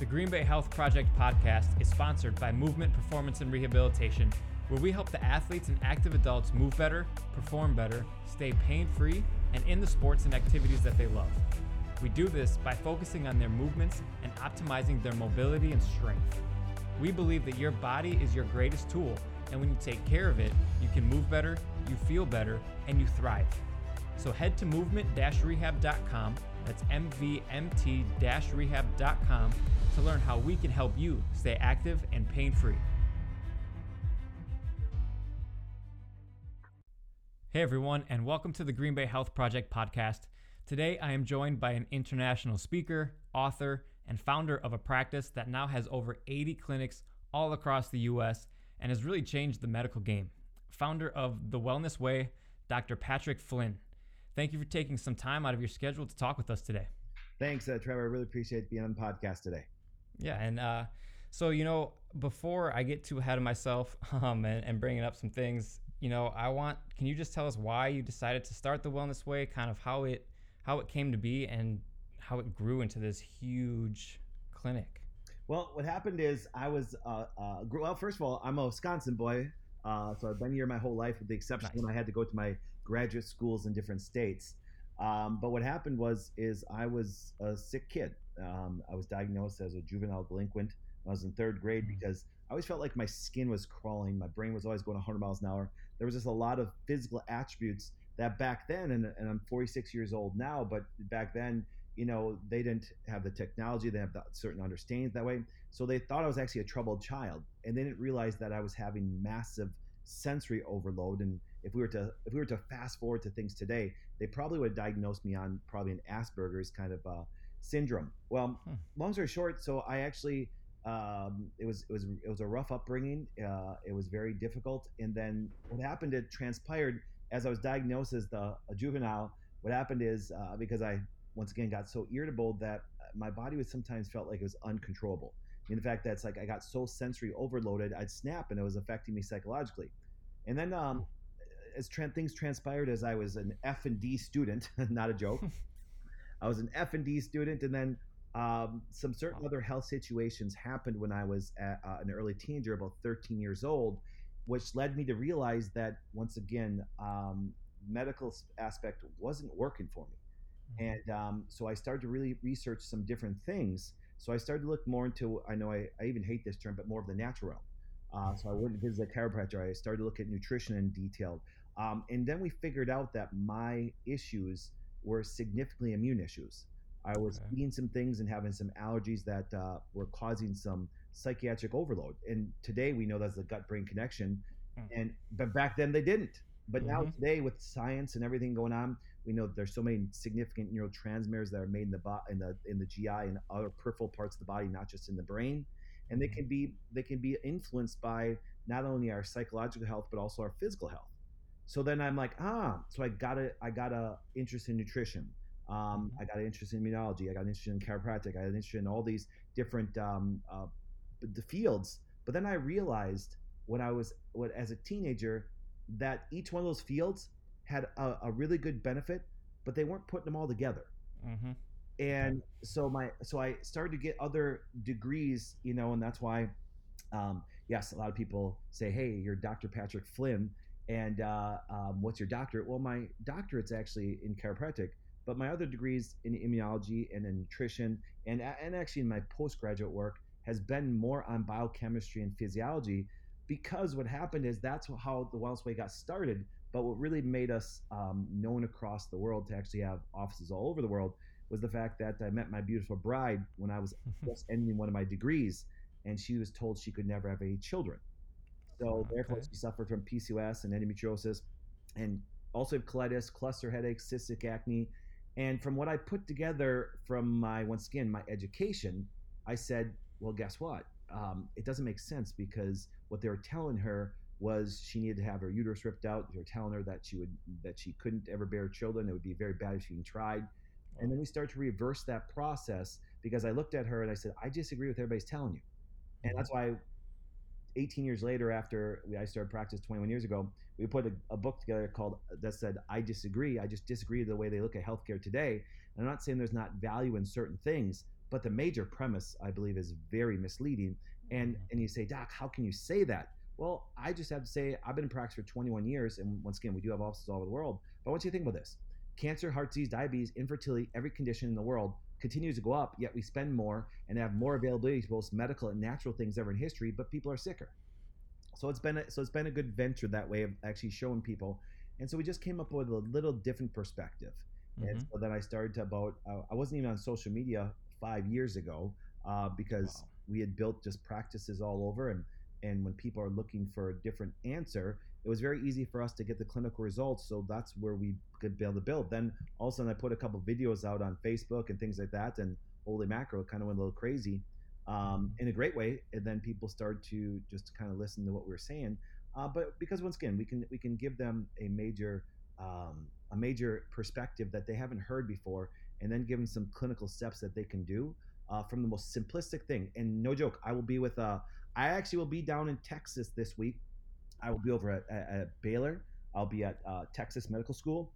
The Green Bay Health Project podcast is sponsored by Movement Performance and Rehabilitation, where we help the athletes and active adults move better, perform better, stay pain free, and in the sports and activities that they love. We do this by focusing on their movements and optimizing their mobility and strength. We believe that your body is your greatest tool, and when you take care of it, you can move better, you feel better, and you thrive. So head to movement rehab.com, that's mvmt rehab.com, to learn how we can help you stay active and pain free. Hey everyone, and welcome to the Green Bay Health Project podcast. Today I am joined by an international speaker, author, and founder of a practice that now has over 80 clinics all across the US and has really changed the medical game. Founder of The Wellness Way, Dr. Patrick Flynn. Thank you for taking some time out of your schedule to talk with us today. Thanks, uh, Trevor. I really appreciate being on the podcast today. Yeah, and uh, so you know, before I get too ahead of myself um, and, and bringing up some things, you know, I want. Can you just tell us why you decided to start the Wellness Way? Kind of how it how it came to be and how it grew into this huge clinic. Well, what happened is I was uh, uh, grew, well. First of all, I'm a Wisconsin boy, uh, so I've been here my whole life, with the exception Nice. when I had to go to my graduate schools in different states. Um, but what happened was is I was a sick kid. Um, I was diagnosed as a juvenile delinquent when I was in third grade Mm. because I always felt like my skin was crawling, my brain was always going 100 miles an hour. There was just a lot of physical attributes that back then, and, and I'm 46 years old now, but back then, you know, they didn't have the technology, they have the certain understandings that way. So they thought I was actually a troubled child, and they didn't realize that I was having massive sensory overload. And if we were to if we were to fast forward to things today, they probably would have diagnosed me on probably an Asperger's kind of uh, syndrome. Well, Hmm. long story short, so I actually um, it was it was it was a rough upbringing. Uh, it was very difficult, and then what happened? It transpired as I was diagnosed as the a juvenile. What happened is uh, because I once again got so irritable that uh, my body was sometimes felt like it was uncontrollable. In fact, that's like I got so sensory overloaded, I'd snap, and it was affecting me psychologically. And then um, as tran things transpired, as I was an F and D student, not a joke. I was an F and D student, and then um, some certain Wow. other health situations happened when I was at, uh, an early teenager, about 13 years old, which led me to realize that once again, um, medical aspect wasn't working for me. And um, so I started to really research some different things. So I started to look more into, I know I, I even hate this term, but more of the natural realm. Uh, so I went and visited a chiropractor. I started to look at nutrition in detail. Um, and then we figured out that my issues were significantly immune issues. I was Okay. eating some things and having some allergies that uh, were causing some psychiatric overload. And today we know that's the gut brain connection. Mm. And but back then they didn't. But now Mhm. today with science and everything going on, we know that there's so many significant neurotransmitters that are made in the bo- in the in the GI and other peripheral parts of the body, not just in the brain, and they Mhm. can be they can be influenced by not only our psychological health but also our physical health. So then I'm like, ah, so I got a I got a interest in nutrition. Um, I got an interest in immunology. I got an interest in chiropractic. I got an interest in all these different um, uh, the fields. But then I realized when I was what as a teenager that each one of those fields had a, a really good benefit, but they weren't putting them all together. Mm-hmm. And so my so I started to get other degrees, you know, and that's why, um, yes, a lot of people say, "Hey, you're Dr. Patrick Flynn," and uh, um, what's your doctorate? Well, my doctorate's actually in chiropractic, but my other degrees in immunology and in nutrition, and and actually in my postgraduate work has been more on biochemistry and physiology, because what happened is that's how the Wellness Way got started. But what really made us um, known across the world to actually have offices all over the world was the fact that I met my beautiful bride when I was just ending one of my degrees, and she was told she could never have any children. So therefore, Okay. she suffered from PCOS and endometriosis, and also have colitis, cluster headaches, cystic acne. And from what I put together from my once again my education, I said, well, guess what? Um, it doesn't make sense because what they were telling her was she needed to have her uterus ripped out. They were telling her that she would that she couldn't ever bear children. It would be very bad if she even tried. And then we start to reverse that process because I looked at her and I said, I disagree with everybody's telling you. And that's why 18 years later, after I started practice 21 years ago, we put a, a, book together called that said, I disagree. I just disagree the way they look at healthcare today. And I'm not saying there's not value in certain things, but the major premise, I believe, is very misleading. And, mm-hmm. and you say, Doc, how can you say that? Well, I just have to say, I've been in practice for 21 years. And once again, we do have offices all over the world. But I want you to think about this cancer, heart disease, diabetes, infertility, every condition in the world continues to go up, yet we spend more and have more availability to both medical and natural things ever in history, but people are sicker. So it's been a, so it's been a good venture that way of actually showing people. And so we just came up with a little different perspective. Mm-hmm. And so then I started to about uh, I wasn't even on social media five years ago uh, because wow. we had built just practices all over and and when people are looking for a different answer it was very easy for us to get the clinical results. So that's where we could be able to build. Then all of a sudden, I put a couple videos out on Facebook and things like that, and holy macro, it kind of went a little crazy um, in a great way. And then people start to just kind of listen to what we are saying. Uh, but because once again, we can we can give them a major um, a major perspective that they haven't heard before, and then give them some clinical steps that they can do uh, from the most simplistic thing. And no joke, I will be with. Uh, I actually will be down in Texas this week I will be over at, at, at Baylor. I'll be at uh, Texas Medical School,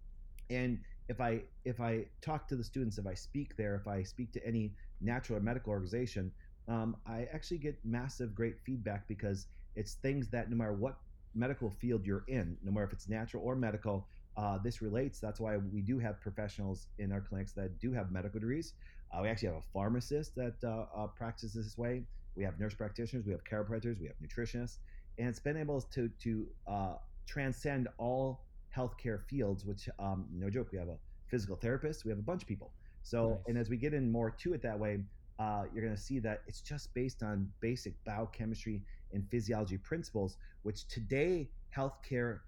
and if I if I talk to the students, if I speak there, if I speak to any natural or medical organization, um, I actually get massive great feedback because it's things that no matter what medical field you're in, no matter if it's natural or medical, uh, this relates. That's why we do have professionals in our clinics that do have medical degrees. Uh, we actually have a pharmacist that uh, uh practices this way. We have nurse practitioners, we have chiropractors, we have nutritionists and it's been able to to uh, transcend all healthcare fields. Which, um, no joke, we have a physical therapist, we have a bunch of people. So, nice. and as we get in more to it that way, uh, you're going to see that it's just based on basic biochemistry and physiology principles, which today healthcare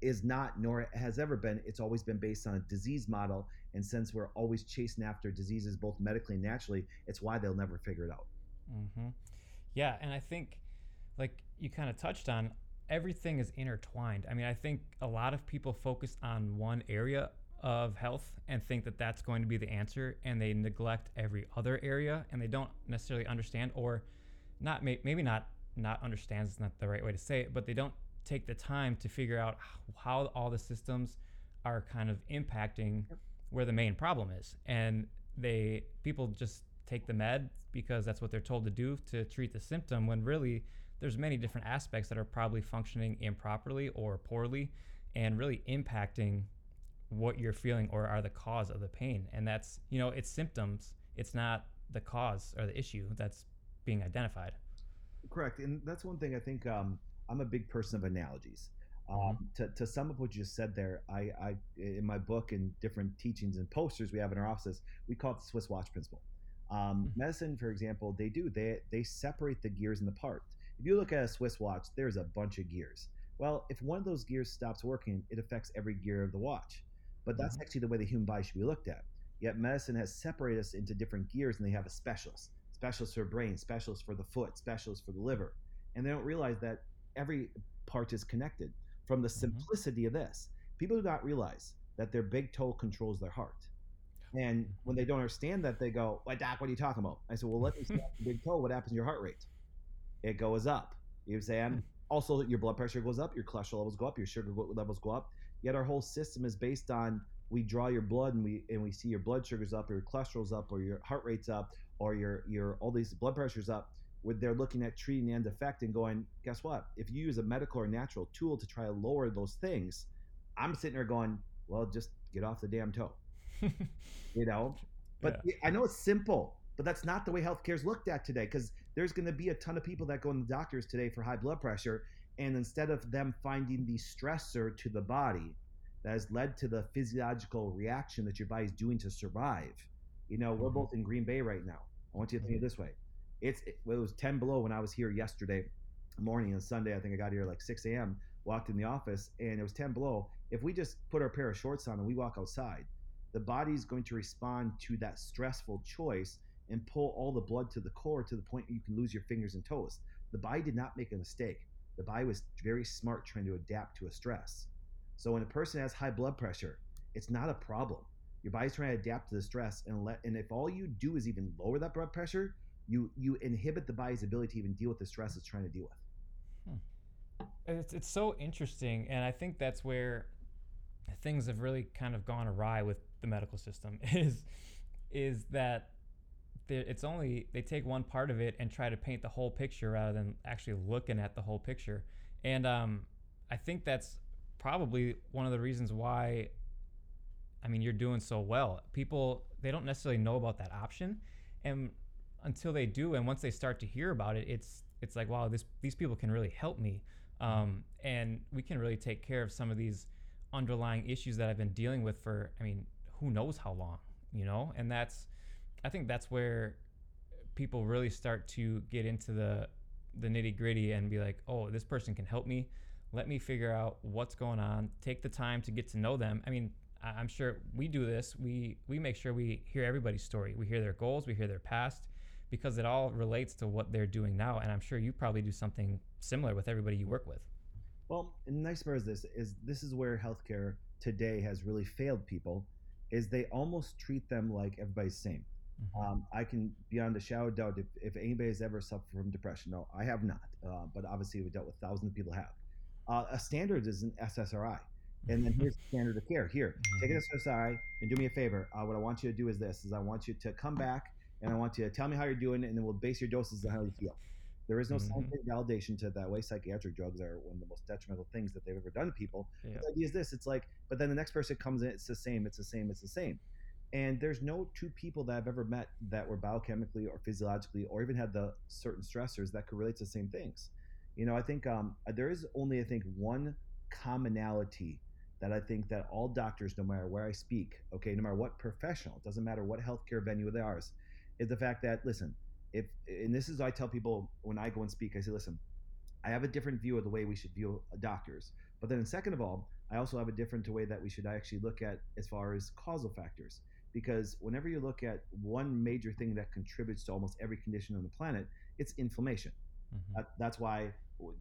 is not nor has ever been. It's always been based on a disease model, and since we're always chasing after diseases both medically and naturally, it's why they'll never figure it out. Mm-hmm. Yeah, and I think like you kind of touched on, everything is intertwined. I mean, I think a lot of people focus on one area of health and think that that's going to be the answer, and they neglect every other area, and they don't necessarily understand, or not maybe not not understands is not the right way to say it, but they don't take the time to figure out how all the systems are kind of impacting where the main problem is, and they people just take the med because that's what they're told to do to treat the symptom when really there's many different aspects that are probably functioning improperly or poorly and really impacting what you're feeling or are the cause of the pain. And that's you know it's symptoms. It's not the cause or the issue that's being identified. Correct. And that's one thing i think um, i'm a big person of analogies. Um, mm-hmm. to, to sum up what you just said there I, I in my book and different teachings and posters we have in our offices we call it the swiss watch principle. Um, mm-hmm. medicine for example they do they they separate the gears in the parts if you look at a Swiss watch, there's a bunch of gears. Well, if one of those gears stops working, it affects every gear of the watch. But that's mm-hmm. actually the way the human body should be looked at. Yet medicine has separated us into different gears, and they have a specialist specialist for brain, specialist for the foot, specialist for the liver. And they don't realize that every part is connected. From the mm-hmm. simplicity mm-hmm. of this, people do not realize that their big toe controls their heart. And when they don't understand that, they go, "Why, doc? What are you talking about?" I said, "Well, let me see the big toe. What happens to your heart rate?" It goes up. You know what I'm saying? Hmm. Also, your blood pressure goes up, your cholesterol levels go up, your sugar levels go up. Yet our whole system is based on we draw your blood and we and we see your blood sugars up, or your cholesterol's up, or your heart rate's up, or your your all these blood pressures up. Where they're looking at treating the end effect and going, guess what? If you use a medical or natural tool to try to lower those things, I'm sitting there going, well, just get off the damn toe. you know? But yeah. I know it's simple, but that's not the way healthcare is looked at today because there's going to be a ton of people that go in the doctors today for high blood pressure. And instead of them finding the stressor to the body that has led to the physiological reaction that your body's doing to survive, you know, we're mm-hmm. both in Green Bay right now. I want you to think of this way. It's it, was 10 below when I was here yesterday morning on Sunday. I think I got here like 6 a.m. Walked in the office and it was 10 below. If we just put our pair of shorts on and we walk outside, the body's going to respond to that stressful choice and pull all the blood to the core to the point you can lose your fingers and toes. The body did not make a mistake. The body was very smart trying to adapt to a stress. So when a person has high blood pressure, it's not a problem. Your body's trying to adapt to the stress and let and if all you do is even lower that blood pressure, you you inhibit the body's ability to even deal with the stress it's trying to deal with. Hmm. It's it's so interesting and I think that's where things have really kind of gone awry with the medical system is is that it's only they take one part of it and try to paint the whole picture rather than actually looking at the whole picture. And um, i think that's probably one of the reasons why i mean you're doing so well. People they don't necessarily know about that option. And until they do and once they start to hear about it it's it's like wow this these people can really help me. Um, and we can really take care of some of these underlying issues that I've been dealing with for, I mean, who knows how long, you know? And that's, I think that's where people really start to get into the, the nitty gritty and be like, oh, this person can help me. Let me figure out what's going on. Take the time to get to know them. I mean, I'm sure we do this. We we make sure we hear everybody's story. We hear their goals. We hear their past, because it all relates to what they're doing now. And I'm sure you probably do something similar with everybody you work with. Well, the nice part is this is this is where healthcare today has really failed people, is they almost treat them like everybody's same. Mm-hmm. Um, I can beyond a shadow of doubt if, if anybody has ever suffered from depression. No, I have not, uh, but obviously we dealt with thousands of people have. Uh, a standard is an SSRI, and then here's the standard of care. Here, take an mm-hmm. SSRI and do me a favor. Uh, what I want you to do is this: is I want you to come back and I want you to tell me how you're doing, and then we'll base your doses on how you feel. There is no mm-hmm. scientific validation to that way. Psychiatric drugs are one of the most detrimental things that they've ever done to people. Yeah. The idea is this: it's like, but then the next person comes in, it's the same, it's the same, it's the same. And there's no two people that I've ever met that were biochemically or physiologically or even had the certain stressors that could relate to the same things. You know, I think um, there is only I think one commonality that I think that all doctors, no matter where I speak, okay, no matter what professional, it doesn't matter what healthcare venue they are, is the fact that listen, if and this is I tell people when I go and speak, I say, listen, I have a different view of the way we should view doctors. But then, second of all, I also have a different way that we should actually look at as far as causal factors. Because whenever you look at one major thing that contributes to almost every condition on the planet, it's inflammation. Mm-hmm. That, that's why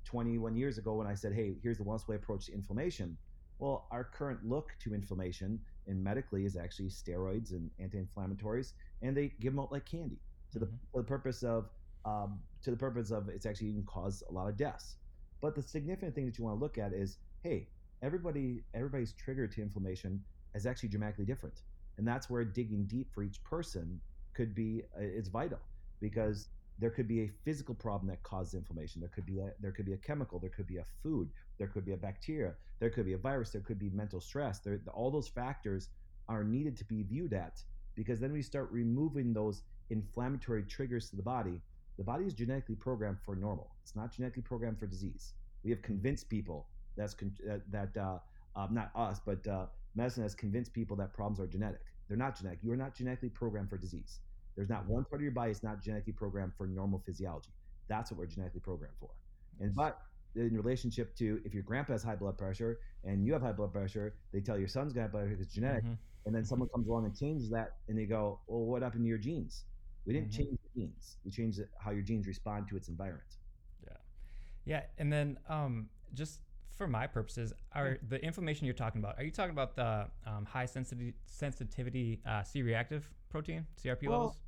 21 years ago, when I said, hey, here's the one way approach to inflammation, well, our current look to inflammation in medically is actually steroids and anti-inflammatories, and they give them out like candy to the, mm-hmm. for the purpose of um, to the purpose of it's actually even caused a lot of deaths. But the significant thing that you want to look at is, hey, everybody everybody's trigger to inflammation is actually dramatically different, and that's where digging deep for each person could be uh, is vital because there could be a physical problem that causes inflammation. There could be a, there could be a chemical. There could be a food. There could be a bacteria. There could be a virus. There could be mental stress. There, all those factors are needed to be viewed at because then we start removing those inflammatory triggers to the body, the body is genetically programmed for normal. It's not genetically programmed for disease. We have convinced people that's con- that, that uh, uh, not us, but uh, medicine has convinced people that problems are genetic. They're not genetic. You are not genetically programmed for disease. There's not one part of your body that's not genetically programmed for normal physiology. That's what we're genetically programmed for. And but in relationship to if your grandpa has high blood pressure and you have high blood pressure, they tell your son's got high blood pressure because it's genetic. Mm-hmm. And then someone comes along and changes that, and they go, "Well, what happened to your genes?" We didn't mm-hmm. change the genes. We changed how your genes respond to its environment. Yeah, yeah, and then um, just for my purposes, are the inflammation you're talking about? Are you talking about the um, high sensitivity sensitivity uh, C-reactive protein (CRP) well, levels?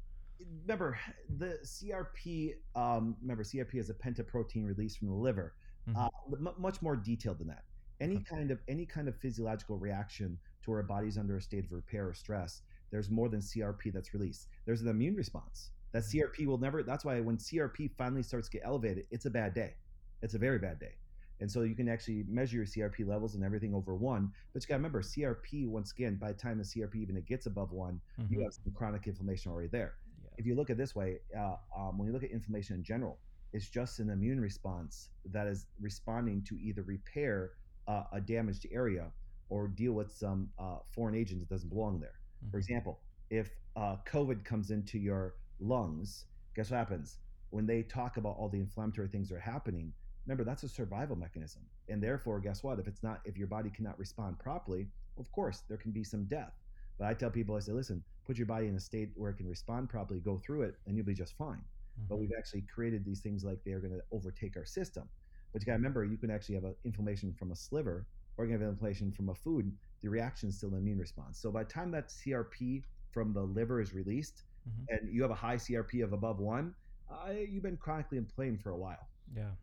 Remember the CRP. Um, remember CRP is a pentaprotein released from the liver. Mm-hmm. Uh, m- much more detailed than that. Any okay. kind of any kind of physiological reaction to where a body's under a state of repair or stress there's more than CRP that's released. There's an immune response. That mm-hmm. CRP will never, that's why when CRP finally starts to get elevated, it's a bad day. It's a very bad day. And so you can actually measure your CRP levels and everything over one. But you got to remember, CRP, once again, by the time the CRP even it gets above one, mm-hmm. you have some chronic inflammation already there. Yeah. If you look at this way, uh, um, when you look at inflammation in general, it's just an immune response that is responding to either repair uh, a damaged area or deal with some uh, foreign agent that doesn't belong there. Mm-hmm. For example, if uh, COVID comes into your lungs, guess what happens? When they talk about all the inflammatory things that are happening, remember that's a survival mechanism. And therefore, guess what? If it's not, if your body cannot respond properly, of course, there can be some death. But I tell people, I say, listen, put your body in a state where it can respond properly, go through it, and you'll be just fine. But Mhm. we've actually created these things like they are going to overtake our system. But you got to remember, you can actually have an inflammation from a sliver, or you can have inflammation from a food. The reaction is still an immune response. So by the time that CRP from the liver is released, Mhm. and you have a high CRP of above one, uh, you've been chronically inflamed for a while. Yeah.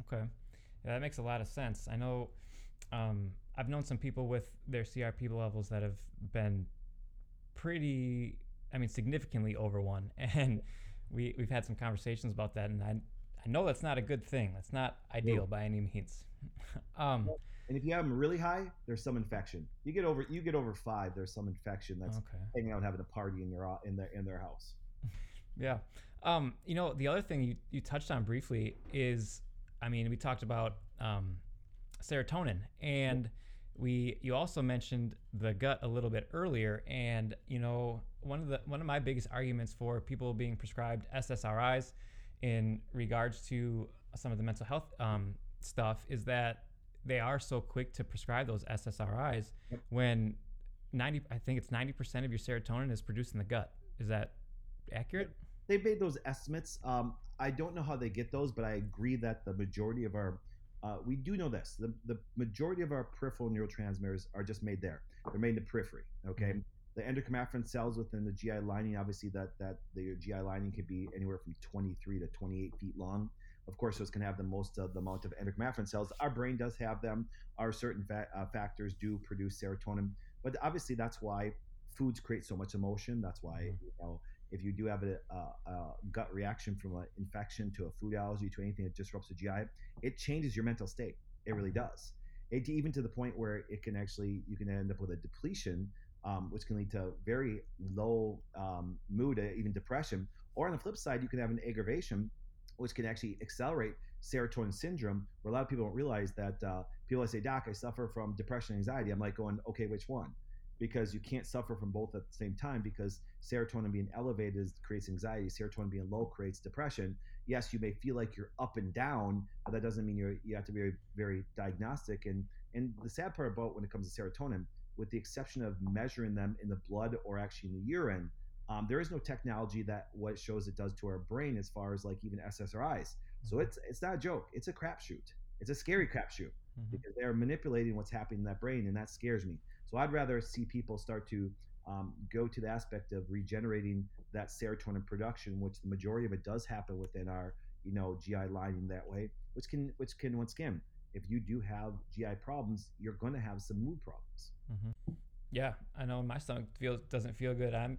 Okay. Yeah, that makes a lot of sense. I know um, I've known some people with their CRP levels that have been pretty, I mean, significantly over one, and we we've had some conversations about that, and I I know that's not a good thing. That's not ideal by any means. um, And if you have them really high, there's some infection. You get over you get over five, there's some infection that's okay. hanging out having a party in your in their in their house. Yeah. Um, you know, the other thing you, you touched on briefly is, I mean, we talked about um, serotonin, and we you also mentioned the gut a little bit earlier. And you know, one of the one of my biggest arguments for people being prescribed SSRIs in regards to some of the mental health um, stuff is that they are so quick to prescribe those SSRIs when 90 I think it's 90% of your serotonin is produced in the gut. Is that accurate? They made those estimates. Um, I don't know how they get those, but I agree that the majority of our uh, we do know this. The, the majority of our peripheral neurotransmitters are just made there. They're made in the periphery. Okay. The endocrine cells within the GI lining, obviously, that that the GI lining can be anywhere from 23 to 28 feet long. Of course, those can have the most of the amount of endocrine cells. Our brain does have them. Our certain fa- uh, factors do produce serotonin, but obviously, that's why foods create so much emotion. That's why Mhm. you know if you do have a, a, a gut reaction from an infection to a food allergy to anything that disrupts the GI, it changes your mental state. It really does. It even to the point where it can actually you can end up with a depletion, um, which can lead to very low um, mood, uh, even depression. Or on the flip side, you can have an aggravation, which can actually accelerate serotonin syndrome, where a lot of people don't realize that uh, people I say, "Doc, I suffer from depression, and anxiety." I'm like going, "Okay, which one?" Because you can't suffer from both at the same time. Because serotonin being elevated is, creates anxiety, serotonin being low creates depression. Yes, you may feel like you're up and down, but that doesn't mean you're you have to be very, very diagnostic. And and the sad part about when it comes to serotonin, with the exception of measuring them in the blood or actually in the urine, um, there is no technology that what shows it does to our brain as far as like even SSRIs. So Mhm. it's it's not a joke. It's a crapshoot. It's a scary crapshoot Mhm. because they're manipulating what's happening in that brain, and that scares me. So I'd rather see people start to um, go to the aspect of regenerating that serotonin production, which the majority of it does happen within our you know GI lining that way, which can which can once again, if you do have GI problems, you're going to have some mood problems. Mhm. Yeah, I know my stomach feels doesn't feel good. I'm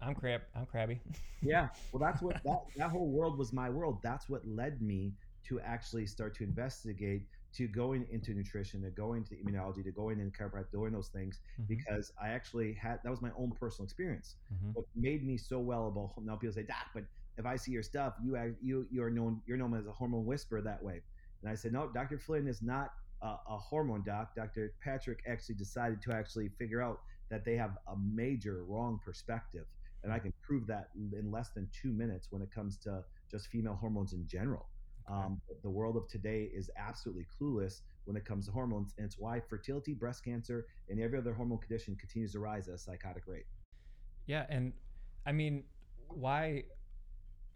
I'm crab I'm crabby. Yeah, well, that's what that, that whole world was my world. That's what led me to actually start to investigate, to going into nutrition, to going into immunology, to going into chiropractic, doing those things Mhm. because I actually had that was my own personal experience. Mhm. What made me so well about now people say, Doc, but if I see your stuff, you act- you you are known you're known as a hormone whisperer that way. And I said, no, Dr. Flynn is not a, a hormone doc. Dr. Patrick actually decided to actually figure out that they have a major wrong perspective. And I can prove that in less than two minutes when it comes to just female hormones in general. Um, the world of today is absolutely clueless when it comes to hormones, and it's why fertility, breast cancer, and every other hormone condition continues to rise at a psychotic rate. Yeah, and I mean, why?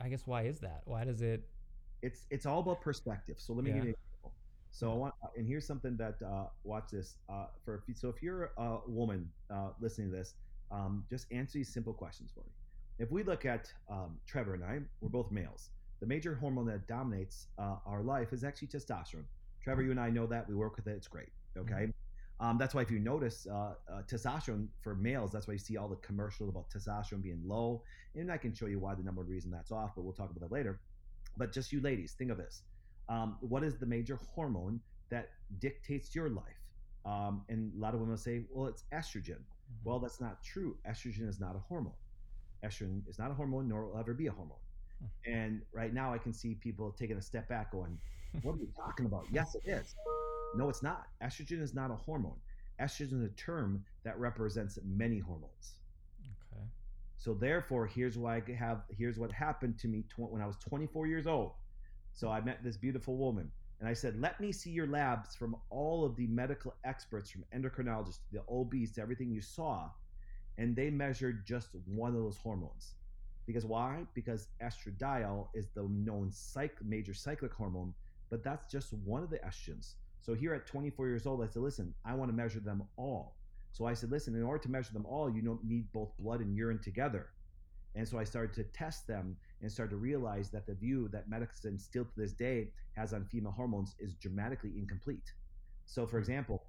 I guess why is that? Why does it? It's it's all about perspective. So let me give you an example. So I want, and here's something that uh, watch this uh, for. So if you're a woman uh, listening to this, um, just answer these simple questions for me. If we look at um, Trevor and I, we're both males. The major hormone that dominates uh, our life is actually testosterone. Trevor, you and I know that. We work with it. It's great. Okay. Um, that's why if you notice uh, uh, testosterone for males, that's why you see all the commercials about testosterone being low. And I can show you why the number one reason that's off, but we'll talk about that later. But just you ladies, think of this. Um, what is the major hormone that dictates your life? Um, and a lot of women will say, well, it's estrogen. Mhm. Well, that's not true. Estrogen is not a hormone. Estrogen is not a hormone, nor will ever be a hormone. And right now, I can see people taking a step back, going, "What are you talking about?" Yes, it is. No, it's not. Estrogen is not a hormone. Estrogen is a term that represents many hormones. okay. So therefore, here's why I have. Here's what happened to me tw- when I was 24 years old. So I met this beautiful woman, and I said, "Let me see your labs from all of the medical experts, from endocrinologists the OBs to everything you saw." and they measured just one of those hormones. Because why? Because estradiol is the known major cyclic hormone, but that's just one of the estrogens. So here at 24 years old, I said, listen, I want to measure them all. So I said, listen, in order to measure them all, you don't need both blood and urine together. And so I started to test them and started to realize that the view that medicine still to this day has on female hormones is dramatically incomplete. So, for example,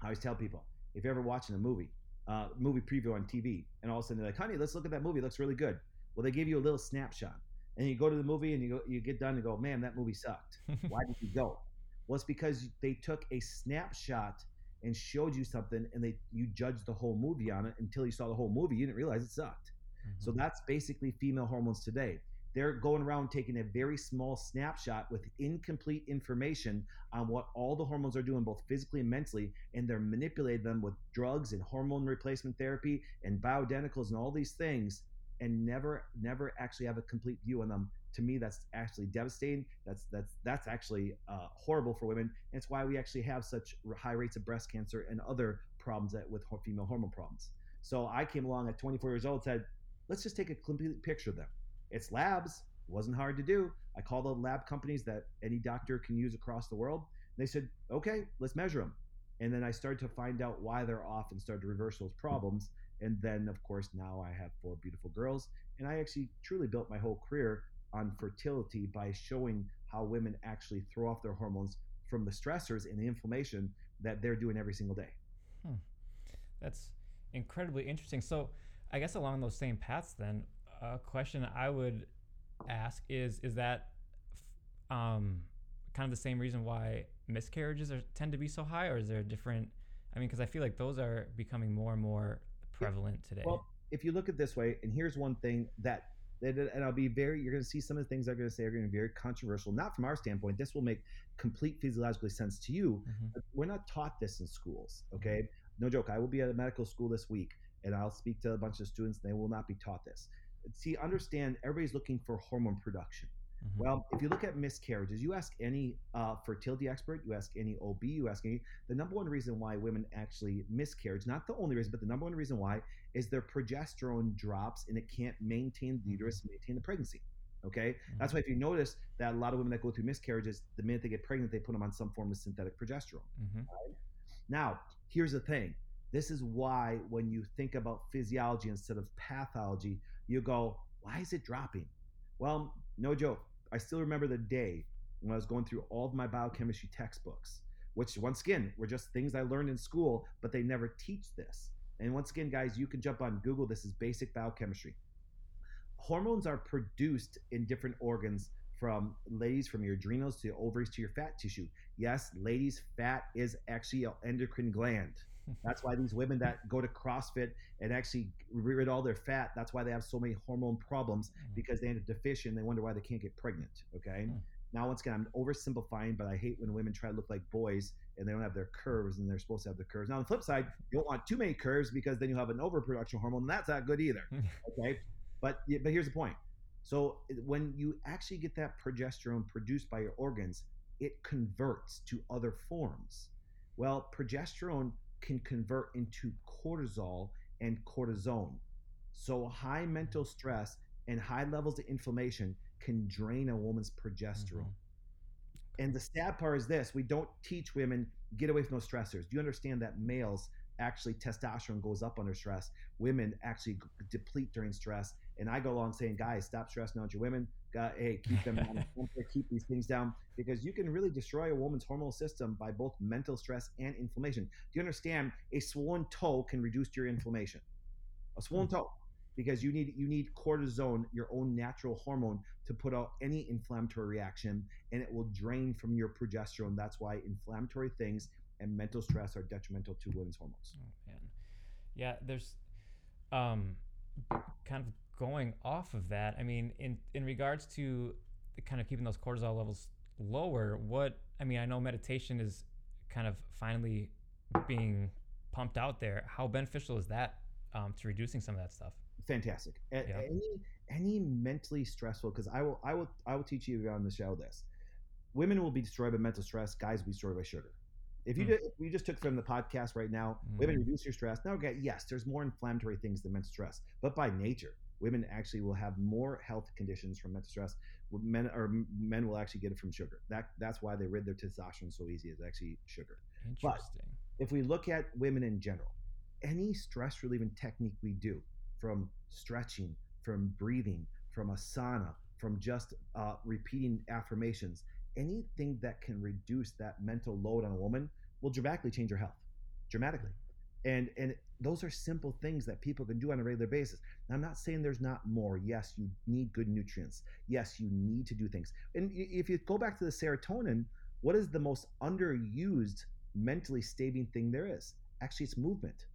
I always tell people if you're ever watching a movie, uh, movie preview on TV, and all of a sudden they're like, honey, let's look at that movie. It looks really good. Well, they give you a little snapshot. And you go to the movie and you go, you get done and go, man, that movie sucked. Why did you go? Well, it's because they took a snapshot and showed you something, and they you judged the whole movie on it until you saw the whole movie. You didn't realize it sucked. Mm-hmm. So that's basically female hormones today. They're going around taking a very small snapshot with incomplete information on what all the hormones are doing, both physically and mentally, and they're manipulating them with drugs and hormone replacement therapy and bioidenticals and all these things, and never, never actually have a complete view on them. To me, that's actually devastating. That's that's that's actually uh, horrible for women. And it's why we actually have such high rates of breast cancer and other problems that, with female hormone problems. So I came along at 24 years old, said, let's just take a complete picture of them it's labs. It wasn't hard to do. I called the lab companies that any doctor can use across the world. They said, okay, let's measure them. And then I started to find out why they're off and started to reverse those problems. And then, of course, now I have four beautiful girls. And I actually truly built my whole career on fertility by showing how women actually throw off their hormones from the stressors and the inflammation that they're doing every single day. Hmm. That's incredibly interesting. So, I guess along those same paths, then, a question I would ask is is that um, kind of the same reason why miscarriages are tend to be so high, or is there a different? I mean, because I feel like those are becoming more and more prevalent today. Well, if you look at this way, and here's one thing that and I'll be very, you're going to see some of the things I'm going to say are going to be very controversial, not from our standpoint. This will make complete physiologically sense to you. Mm-hmm. we're not taught this in schools, okay? No joke. I will be at a medical school this week and I'll speak to a bunch of students. and They will not be taught this see, understand everybody's looking for hormone production. Mm-hmm. Well, if you look at miscarriages, you ask any uh, fertility expert, you ask any OB, you ask any, the number one reason why women actually miscarriage, not the only reason, but the number one reason why is their progesterone drops and it can't maintain the uterus, mm-hmm. maintain the pregnancy. Okay. Mm-hmm. That's why if you notice that a lot of women that go through miscarriages, the minute they get pregnant, they put them on some form of synthetic progesterone. Mm-hmm. Right? Now, here's the thing. This is why when you think about physiology instead of pathology, you go, why is it dropping? Well, no joke. I still remember the day when I was going through all of my biochemistry textbooks, which once again were just things I learned in school, but they never teach this. And once again, guys, you can jump on Google. This is basic biochemistry. Hormones are produced in different organs from ladies from your adrenals to your ovaries to your fat tissue. Yes, ladies, fat is actually an endocrine gland. That's why these women that go to CrossFit and actually rid all their fat, that's why they have so many hormone problems mm-hmm. because they end up deficient. They wonder why they can't get pregnant. Okay. Mm. Now, once again, I'm oversimplifying, but I hate when women try to look like boys and they don't have their curves and they're supposed to have the curves. Now, on the flip side, you don't want too many curves because then you have an overproduction hormone, and that's not good either. Okay. but but here's the point. So when you actually get that progesterone produced by your organs, it converts to other forms. Well, progesterone can convert into cortisol and cortisone. So high mental stress and high levels of inflammation can drain a woman's progesterone. Mm-hmm. And the sad part is this we don't teach women get away from those stressors. Do you understand that males actually testosterone goes up under stress? Women actually deplete during stress. And I go along saying, guys, stop stressing out your women. Got hey keep them down keep these things down because you can really destroy a woman's hormonal system by both mental stress and inflammation. Do you understand? A swollen toe can reduce your inflammation. A swollen mm-hmm. toe because you need you need cortisone your own natural hormone to put out any inflammatory reaction and it will drain from your progesterone. That's why inflammatory things and mental stress are detrimental to women's hormones. Oh, man. yeah there's um kind of going off of that, I mean, in in regards to kind of keeping those cortisol levels lower, what I mean, I know meditation is kind of finally being pumped out there. How beneficial is that um, to reducing some of that stuff? Fantastic. A- yeah. Any any mentally stressful because I will I will I will teach you on the show this. Women will be destroyed by mental stress. Guys will be destroyed by sugar. If you, Hmm. just, if you just took from the podcast right now, women Mhm. reduce your stress. Now, okay, yes, there's more inflammatory things than mental stress, but by nature, women actually will have more health conditions from mental stress. Men or men will actually get it from sugar. That that's why they rid their testosterone so easy. Is actually sugar. Interesting. But if we look at women in general, any stress relieving technique we do, from stretching, from breathing, from a sauna, from just uh, repeating affirmations, anything that can reduce that mental load on a woman will dramatically change her health, dramatically. And and those are simple things that people can do on a regular basis. Now, I'm not saying there's not more. Yes, you need good nutrients. Yes, you need to do things. And if you go back to the serotonin, what is the most underused mentally staving thing there is? Actually, it's movement.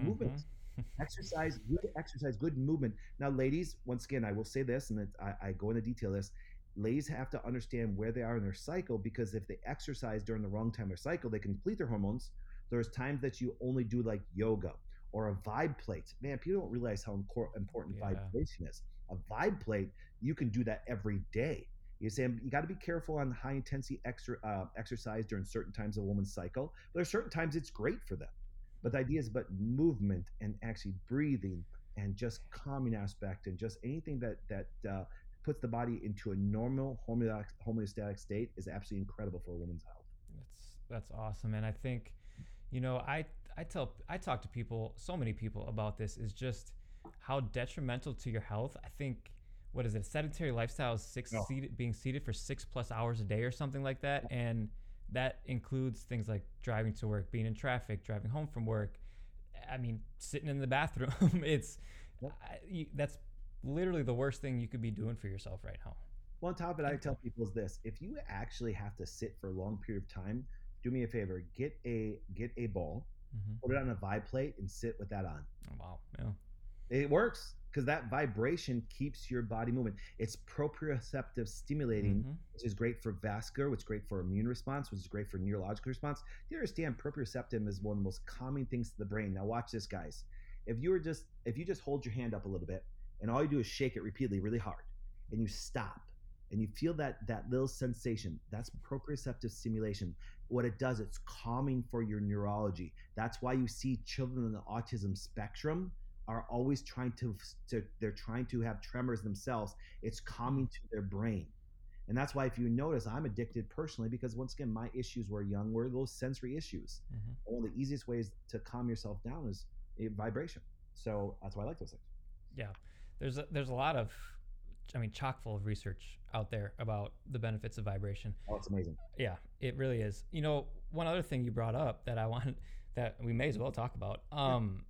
Movement. Mhm. Exercise, good exercise, good movement. Now, ladies, once again, I will say this, and I, I go into detail this. Ladies have to understand where they are in their cycle because if they exercise during the wrong time of cycle, they can deplete their hormones. There's times that you only do like yoga or a vibe plate. Man, people don't realize how important Yeah. vibration is. A vibe plate, you can do that every day. You say you got to be careful on high intensity extra, uh, exercise during certain times of a woman's cycle. But there's certain times it's great for them. But the idea is, but movement and actually breathing and just calming aspect and just anything that that uh, puts the body into a normal homeostatic, homeostatic state is absolutely incredible for a woman's health. That's that's awesome, and I think, you know, I I tell I talk to people, so many people about this is just how detrimental to your health. I think what is it? Sedentary lifestyle is six Oh. seated, being seated for six plus hours a day or something like that, and that includes things like driving to work, being in traffic, driving home from work. I mean, sitting in the bathroom. it's Yep. I, you, that's literally the worst thing you could be doing for yourself right now. One top that I tell people is this: if you actually have to sit for a long period of time, do me a favor, get a get a ball, hmm put it on a vibe plate, and sit with that on. Oh, wow. Yeah. It works because that vibration keeps your body moving. It's proprioceptive stimulating, Mhm. which is great for vascular, which is great for immune response, which is great for neurological response. Do You understand proprioceptive is one of the most calming things to the brain. Now watch this, guys. If you were just if you just hold your hand up a little bit and all you do is shake it repeatedly, really hard, and you stop and you feel that that little sensation, that's proprioceptive stimulation. What it does, it's calming for your neurology. That's why you see children in the autism spectrum are always trying to, to they're trying to have tremors themselves. It's calming to their brain. And that's why if you notice, I'm addicted personally because once again, my issues were young, were those sensory issues. Mhm. One of the easiest ways to calm yourself down is vibration. So that's why I like those things. Yeah, there's a, there's a lot of, I mean, chock full of research out there about the benefits of vibration. Oh, it's amazing. Yeah, it really is. You know, one other thing you brought up that I want that we may as well talk about. Um,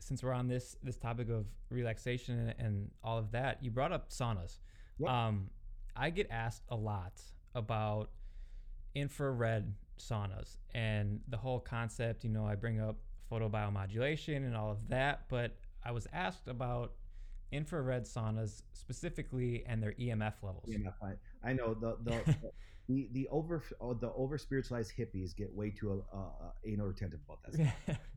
since we're on this this topic of relaxation and, and all of that, you brought up saunas. Yep. Um, I get asked a lot about infrared saunas and the whole concept. You know, I bring up photobiomodulation and all of that, but I was asked about infrared saunas specifically and their EMF levels. EMF. I, I know the the the, the over oh, the over spiritualized hippies get way too uh, uh, anal retentive about that.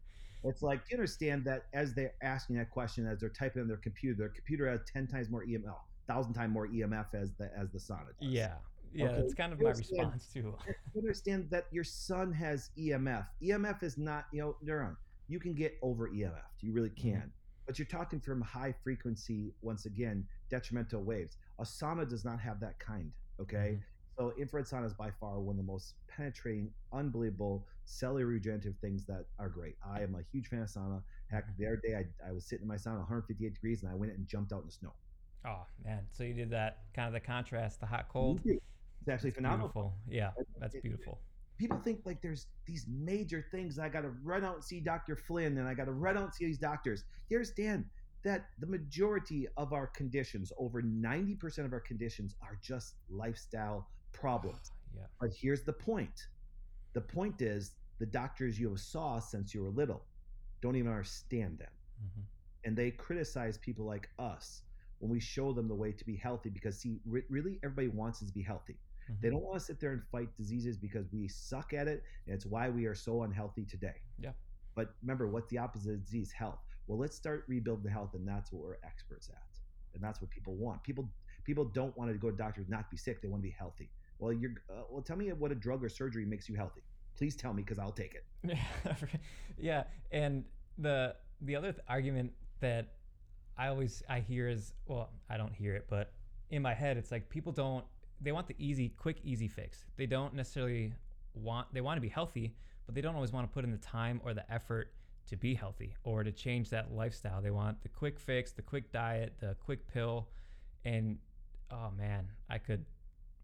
It's like you understand that as they're asking that question, as they're typing in their computer, their computer has ten times more EMF, thousand times more EMF as the as the sauna does. Yeah. Yeah, Okay, that's kind of my response too. Understand that your son has EMF. EMF is not you know neuron. You can get over EMF. You really Mm-hmm. But you're talking from high frequency, once again, detrimental waves. A sauna does not have that kind. Okay. Mhm. So infrared sauna is by far one of the most penetrating, unbelievable cellular regenerative things that are great. I am a huge fan of sauna. Heck, Mm-hmm. the other day I, I was sitting in my sauna 158 degrees and I went and jumped out in the snow. Oh man, so you did that kind of the contrast, the hot cold. It's actually phenomenal. Beautiful. Yeah, that's beautiful. People think like there's these major things. I got to run out and see Dr. Flynn and I got to run out and see these doctors. You understand that the majority of our conditions, over 90% of our conditions, are just lifestyle problems. Yeah. But here's the point. The point is the doctors you have saw since you were little don't even understand them. hmm And they criticize people like us when we show them the way to be healthy because see re- really everybody wants us to be healthy. They don't want to sit there and fight diseases because we suck at it and it's why we are so unhealthy today. Yeah. But remember what's the opposite of disease? Health. Well, let's start rebuilding the health and that's what we're experts at. And that's what people want. People people don't want to go to doctors not be sick, they want to be healthy. Well, you're uh, well tell me what a drug or surgery makes you healthy. Please tell me because I'll take it. yeah, and the the other th- argument that I always I hear is well, I don't hear it, but in my head, it's like people don't they want the easy, quick, easy fix. They don't necessarily want they want to be healthy, but they don't always want to put in the time or the effort to be healthy or to change that lifestyle. They want the quick fix, the quick diet, the quick pill, and oh man, I could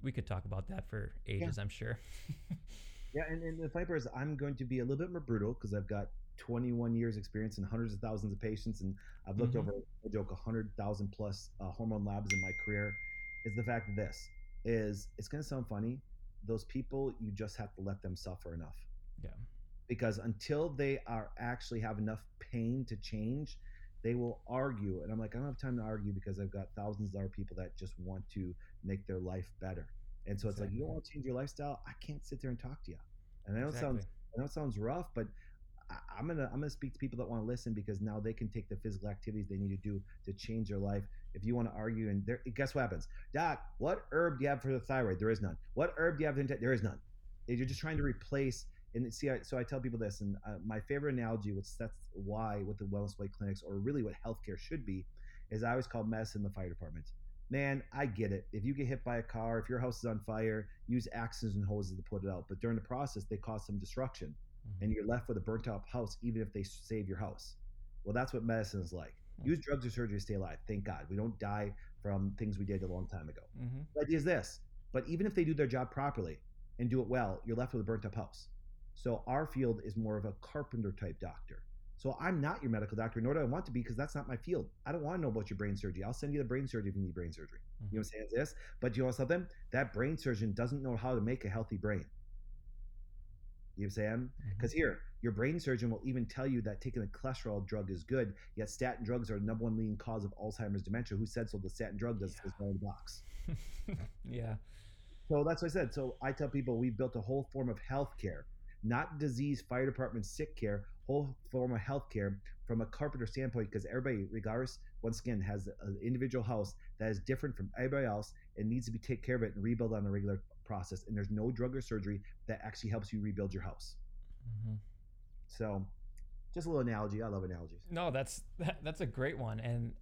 we could talk about that for ages, yeah. I'm sure. yeah, and, and the funny is I'm going to be a little bit more brutal because I've got 21 years experience and hundreds of thousands of patients and I've looked mm-hmm. over a joke 100,000 plus uh, hormone labs in my career is the fact that this is it's going to sound funny those people you just have to let them suffer enough yeah because until they are actually have enough pain to change they will argue and i'm like i don't have time to argue because i've got thousands of other people that just want to make their life better and so exactly. it's like you don't want to change your lifestyle i can't sit there and talk to you and i know exactly. it sounds i know it sounds rough but I, am gonna I'm gonna speak to people that want to listen because now they can take the physical activities they need to do to change their life. If you want to argue, and there, guess what happens, Doc? What herb do you have for the thyroid? There is none. What herb do you have? For the, there is none. You're just trying to replace. And see, so I tell people this, and uh, my favorite analogy, which that's why with the wellness way clinics, or really what healthcare should be, is I always call medicine the fire department man, I get it. If you get hit by a car, if your house is on fire, use axes and hoses to put it out. But during the process, they cause some destruction mm-hmm. and you're left with a burnt out house, even if they save your house. Well, that's what medicine is like. Use drugs or surgery to stay alive. Thank God. We don't die from things we did a long time ago. Mm-hmm. The idea is this, but even if they do their job properly and do it well, you're left with a burnt up house. So our field is more of a carpenter type doctor. So I'm not your medical doctor, nor do I want to be because that's not my field. I don't want to know about your brain surgery. I'll send you the brain surgery if you need brain surgery. Mm-hmm. You know what I'm saying? This, but you know something? That brain surgeon doesn't know how to make a healthy brain. You know what I'm saying? Because mm-hmm. here, your brain surgeon will even tell you that taking a cholesterol drug is good, yet statin drugs are the number one leading cause of Alzheimer's dementia. Who said so? The statin drug does yeah. in the box. yeah. So that's what I said. So I tell people we've built a whole form of healthcare, not disease, fire department, sick care, whole form of healthcare from a carpenter standpoint, because everybody, regardless, once again, has an individual house that is different from everybody else and needs to be take care of it and rebuild on a regular process. And there's no drug or surgery that actually helps you rebuild your house. Mm-hmm. So, just a little analogy. I love analogies. No, that's that, that's a great one, and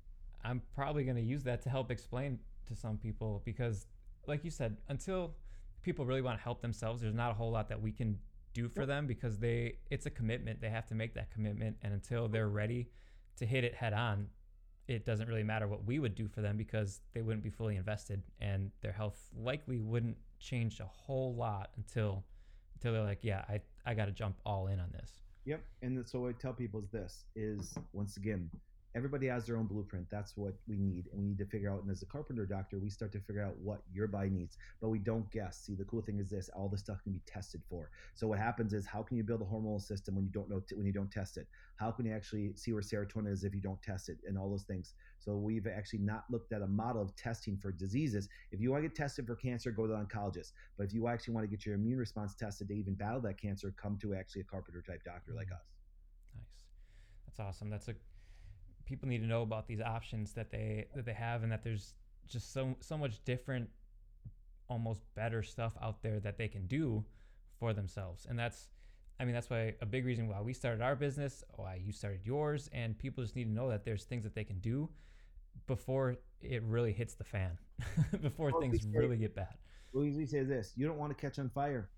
I'm probably going to use that to help explain to some people because, like you said, until people really want to help themselves, there's not a whole lot that we can do for them because they it's a commitment. They have to make that commitment, and until they're ready to hit it head on, it doesn't really matter what we would do for them because they wouldn't be fully invested, and their health likely wouldn't change a whole lot until until they're like, yeah, I I got to jump all in on this. Yep. And so what I tell people is this is once again, everybody has their own blueprint. That's what we need. And we need to figure out. And as a carpenter doctor, we start to figure out what your body needs, but we don't guess. See, the cool thing is this: all this stuff can be tested for. So what happens is, how can you build a hormonal system when you don't know t- when you don't test it? How can you actually see where serotonin is if you don't test it, and all those things? So we've actually not looked at a model of testing for diseases. If you want to get tested for cancer, go to the oncologist. But if you actually want to get your immune response tested to even battle that cancer, come to actually a carpenter type doctor like mm. us. Nice. That's awesome. That's a people need to know about these options that they that they have and that there's just so so much different almost better stuff out there that they can do for themselves. And that's i mean that's why a big reason why we started our business why you started yours and people just need to know that there's things that they can do before it really hits the fan before well, things say, really get bad. We usually say this you don't want to catch on fire.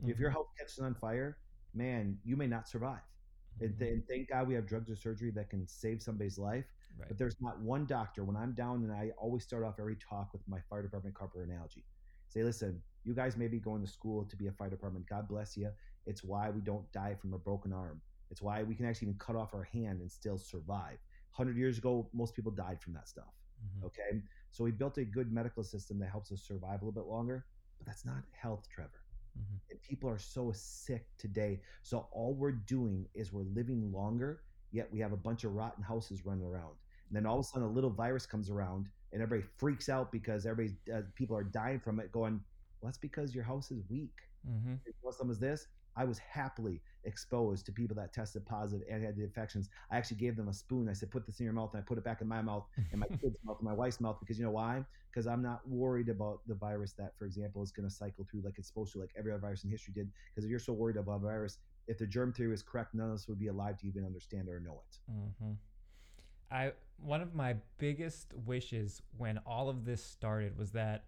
Mm-hmm. if your house catches on fire man you may not survive and, th- and, thank God we have drugs or surgery that can save somebody's life. Right. But there's not one doctor when I'm down, and I always start off every talk with my fire department carpenter analogy. Say, listen, you guys may be going to school to be a fire department. God bless you. It's why we don't die from a broken arm. It's why we can actually even cut off our hand and still survive. 100 years ago, most people died from that stuff. Mm-hmm. Okay. So we built a good medical system that helps us survive a little bit longer, but that's not health, Trevor. Mm-hmm. And people are so sick today. So all we're doing is we're living longer, yet we have a bunch of rotten houses running around. And then all of a sudden, a little virus comes around, and everybody freaks out because everybody, uh, people are dying from it. Going, well, that's because your house is weak. Mm-hmm. Is this? I was happily exposed to people that tested positive and had the infections. I actually gave them a spoon. I said, put this in your mouth. And I put it back in my mouth and my kids' mouth and my wife's mouth because you know why? Because I'm not worried about the virus that, for example, is going to cycle through like it's supposed to, like every other virus in history did. Because if you're so worried about a virus, if the germ theory is correct, none of us would be alive to even understand or know it. Mm-hmm. I one of my biggest wishes when all of this started was that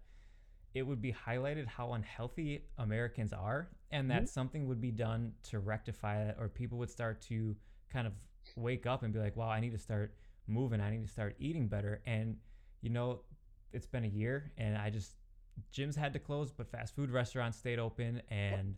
it would be highlighted how unhealthy Americans are and that mm-hmm. something would be done to rectify it or people would start to kind of wake up and be like, wow, I need to start moving. I need to start eating better. And, you know, it's been a year and I just, gyms had to close, but fast food restaurants stayed open. And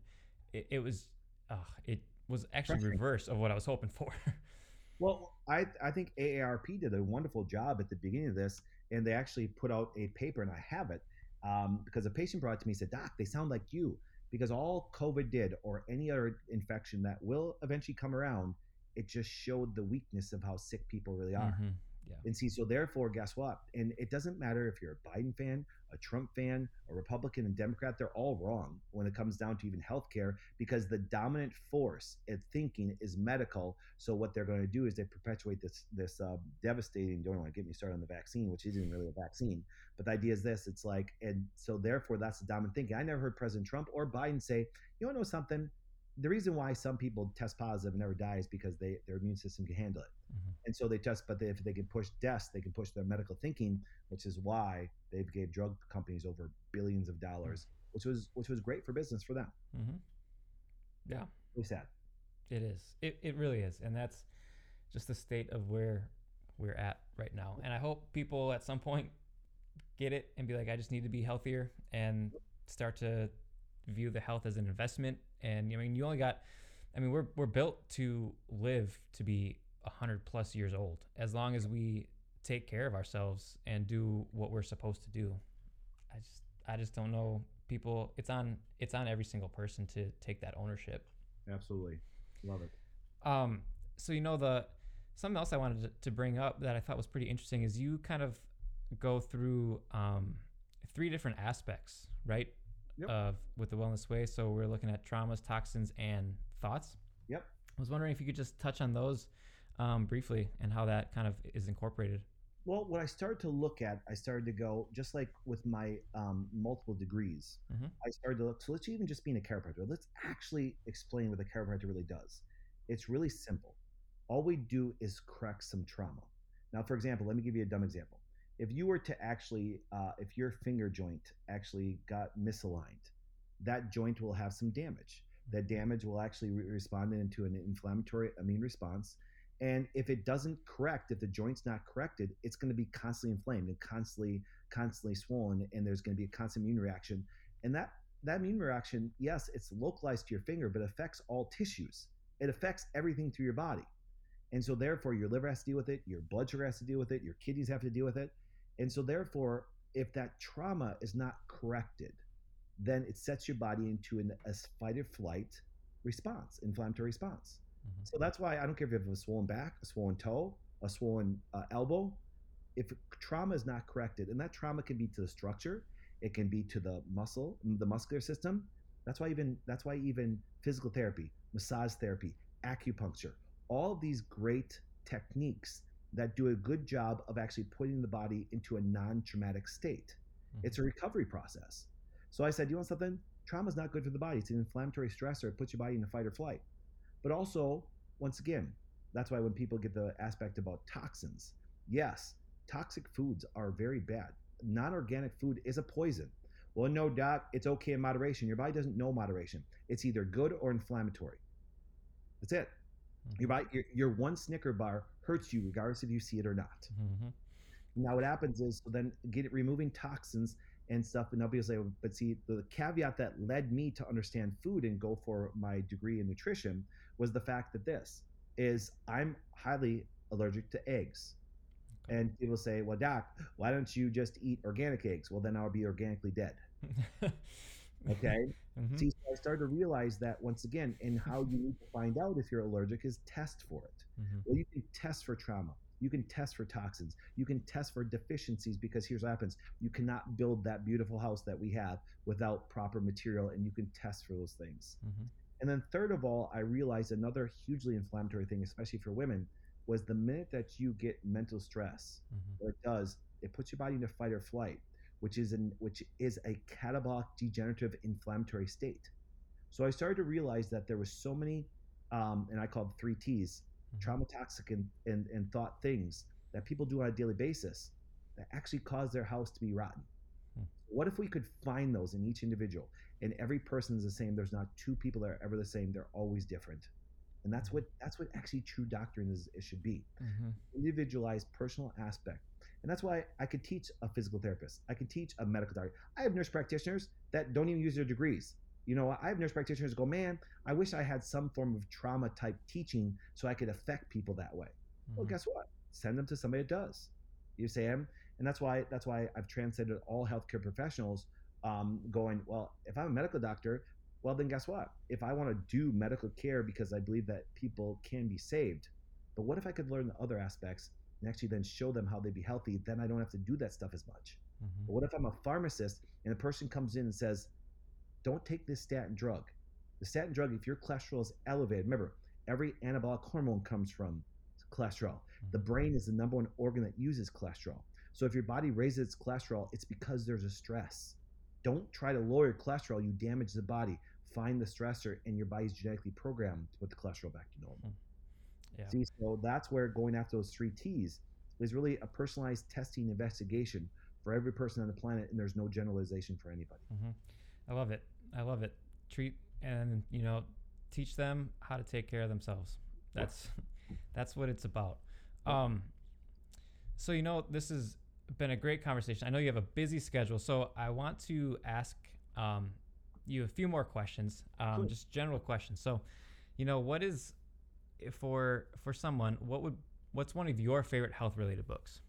it, it was, uh, it was actually reverse of what I was hoping for. well, I, I think AARP did a wonderful job at the beginning of this. And they actually put out a paper, and I have it, um, because a patient brought to me said, Doc, they sound like you. Because all COVID did, or any other infection that will eventually come around, it just showed the weakness of how sick people really are. Mm-hmm. Yeah. And see, so therefore, guess what? And it doesn't matter if you're a Biden fan, a Trump fan, a Republican, and Democrat, they're all wrong when it comes down to even healthcare because the dominant force in thinking is medical. So what they're going to do is they perpetuate this this uh, devastating. Don't want to get me started on the vaccine, which isn't really a vaccine. But the idea is this: it's like, and so therefore, that's the dominant thinking. I never heard President Trump or Biden say, "You want to know something? The reason why some people test positive and never die is because they their immune system can handle it, mm-hmm. and so they test. But they, if they can push deaths, they can push their medical thinking, which is why they've gave drug companies over billions of dollars, mm-hmm. which was which was great for business for them. Mm-hmm. Yeah, really sad. It is. It it really is, and that's just the state of where we're at right now. And I hope people at some point get it and be like, I just need to be healthier and start to view the health as an investment. And I mean, you only got, I mean, we're we're built to live to be hundred plus years old as long as we take care of ourselves and do what we're supposed to do. I just I just don't know people. It's on it's on every single person to take that ownership. Absolutely, love it. Um, so you know the something else I wanted to, to bring up that I thought was pretty interesting is you kind of go through um, three different aspects, right? Yep. of with the wellness way. So we're looking at traumas, toxins, and thoughts. Yep. I was wondering if you could just touch on those um, briefly and how that kind of is incorporated. Well, what I started to look at, I started to go just like with my um, multiple degrees. Mm-hmm. I started to look. So let's even just being a chiropractor. Let's actually explain what a chiropractor really does. It's really simple. All we do is correct some trauma. Now, for example, let me give you a dumb example if you were to actually, uh, if your finger joint actually got misaligned, that joint will have some damage. That damage will actually re- respond into an inflammatory immune response. And if it doesn't correct, if the joint's not corrected, it's going to be constantly inflamed and constantly, constantly swollen, and there's going to be a constant immune reaction. And that that immune reaction, yes, it's localized to your finger, but affects all tissues. It affects everything through your body. And so, therefore, your liver has to deal with it, your blood sugar has to deal with it, your kidneys have to deal with it. And so, therefore, if that trauma is not corrected, then it sets your body into an, a fight or flight response, inflammatory response. Mm-hmm. So that's why I don't care if you have a swollen back, a swollen toe, a swollen uh, elbow. If trauma is not corrected, and that trauma can be to the structure, it can be to the muscle, the muscular system. That's why even that's why even physical therapy, massage therapy, acupuncture, all these great techniques that do a good job of actually putting the body into a non-traumatic state. Mm-hmm. It's a recovery process. So I said, you want something? Trauma is not good for the body. It's an inflammatory stressor. It puts your body in a fight or flight. But also, once again, that's why when people get the aspect about toxins, yes, toxic foods are very bad. Non-organic food is a poison. Well, no doubt it's okay in moderation. Your body doesn't know moderation. It's either good or inflammatory. That's it. Mm-hmm. Your, body, your, your one Snicker bar hurts you regardless if you see it or not. Mm-hmm. Now, what happens is so then get it removing toxins and stuff, and nobody will say, but see, the caveat that led me to understand food and go for my degree in nutrition was the fact that this is I'm highly allergic to eggs. And people say, well, doc, why don't you just eat organic eggs? Well, then I'll be organically dead. Okay. Mm-hmm. See, so I started to realize that once again, and how you need to find out if you're allergic is test for it. Mm-hmm. Well, you can test for trauma. You can test for toxins. You can test for deficiencies because here's what happens. You cannot build that beautiful house that we have without proper material, and you can test for those things. Mm-hmm. And then third of all, I realized another hugely inflammatory thing, especially for women, was the minute that you get mental stress, Mhm. what it does, it puts your body into fight or flight, which is an which is a catabolic degenerative inflammatory state. So I started to realize that there was so many, um, and I call them three T's, Mhm. trauma toxic and, and, and thought things that people do on a daily basis that actually cause their house to be rotten. Hmm. What if we could find those in each individual and every person is the same? There's not two people that are ever the same. They're always different. And that's Mhm. what that's what actually true doctrine is it should be. Mhm. Individualized personal aspect. And that's why I could teach a physical therapist. I could teach a medical doctor. I have nurse practitioners that don't even use their degrees. You know, I have nurse practitioners go, man, I wish I had some form of trauma type teaching so I could affect people that way. Well, Mhm. guess what? Send them to somebody that does. You say, "Em," and that's why that's why I've transcended all healthcare professionals. Um, going well, if I'm a medical doctor, well then guess what? If I want to do medical care because I believe that people can be saved, but what if I could learn the other aspects and actually then show them how they'd be healthy? Then I don't have to do that stuff as much. Mhm. But what if I'm a pharmacist and a person comes in and says, "Don't take this statin drug." The statin drug, if your cholesterol is elevated, remember every anabolic hormone comes from cholesterol. The Mhm. brain is the number one organ that uses cholesterol. So if your body raises its cholesterol, it's because there's a stress. Don't try to lower your cholesterol, you damage the body. Find the stressor, and your body's genetically programmed to put the cholesterol back to normal. Yeah. See, so that's where going after those three T's is really a personalized testing investigation for every person on the planet, and there's no generalization for anybody. hmm I love it. I love it. Treat and you know teach them how to take care of themselves. That's that's what it's about. Um, so you know this has been a great conversation. I know you have a busy schedule, so I want to ask um, you a few more questions, um, Cool. just general questions. So, you know, what is for for someone what would what's one of your favorite health related books?